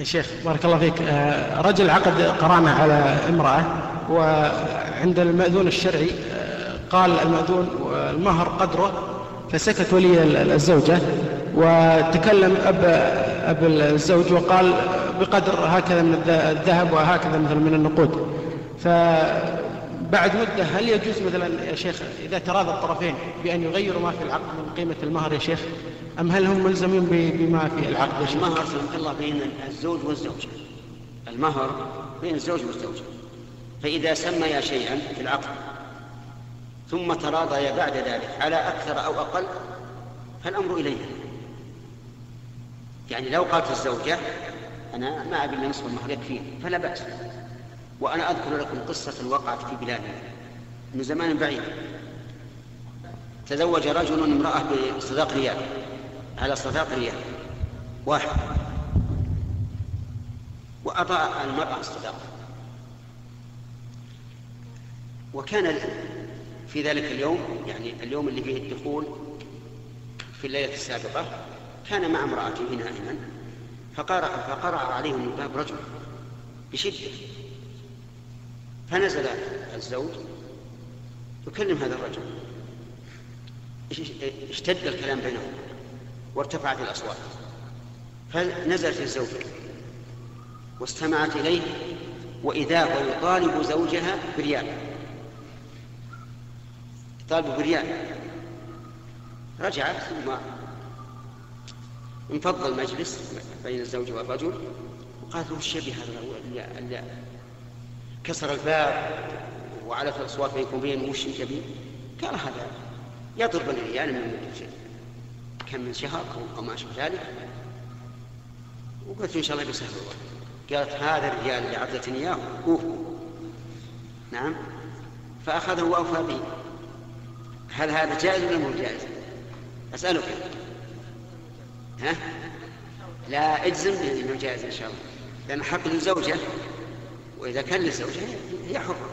يا شيخ بارك الله فيك. آه، رجل عقد قرانة على امرأة وعند المأذون الشرعي آه، قال المأذون المهر قدره فسكت ولي الزوجة وتكلم أب, أب الزوج وقال بقدر هكذا من الذهب وهكذا مثل من النقود. فبعد مدة هل يجوز مثلا يا شيخ إذا تراضى الطرفين بأن يغيروا ما في العقد من قيمة المهر يا شيخ؟ أم هل هم ملزمين بما في العقد؟ المهر سمح الله بين الزوج والزوجة المهر بين الزوج والزوجة فإذا سميا شيئا في العقد ثم تراضيا بعد ذلك على أكثر أو أقل فالأمر إليها يعني لو قالت الزوجة أنا ما أبي إلا نصف المهر يكفيني فلا بأس. وأنا أذكر لكم قصة وقعت في بلادنا من زمان بعيد. تزوج رجل امرأة بصداق ريال على صداق ريال واحد. وأعطى المرأة الصداق وكان في ذلك اليوم يعني اليوم اللي فيه الدخول في الليلة السابقة كان مع امرأته نائما فقرأ, فقرأ عليهم الباب رجل بشدة. فنزل الزوج يكلم هذا الرجل. اشتد الكلام بينهم. وارتفعت الأصوات. فنزلت الزوجة؟ واستمعت إليه وإذا هو يطالب زوجها بريال طالبه بريال رجعت ثم انفض المجلس بين الزوج والرجل وقالت له يبي هذا كسر الباب وعلت الأصوات بينكم وبين وش يبي؟ قال هذا يضرب الريال من كم من شهر أو ما أشبه ذلك. وقلت إن شاء الله بيسهل قالت هذا الريال اللي اعطيتني اياه أوه. نعم. فأخذه وأوفى به. هل هذا جائز ولا مو جائز؟ أسألك. ها؟ لا أجزم بأنه جائز إن شاء الله. لأن حق للزوجه وإذا كان للزوجه هي حرة.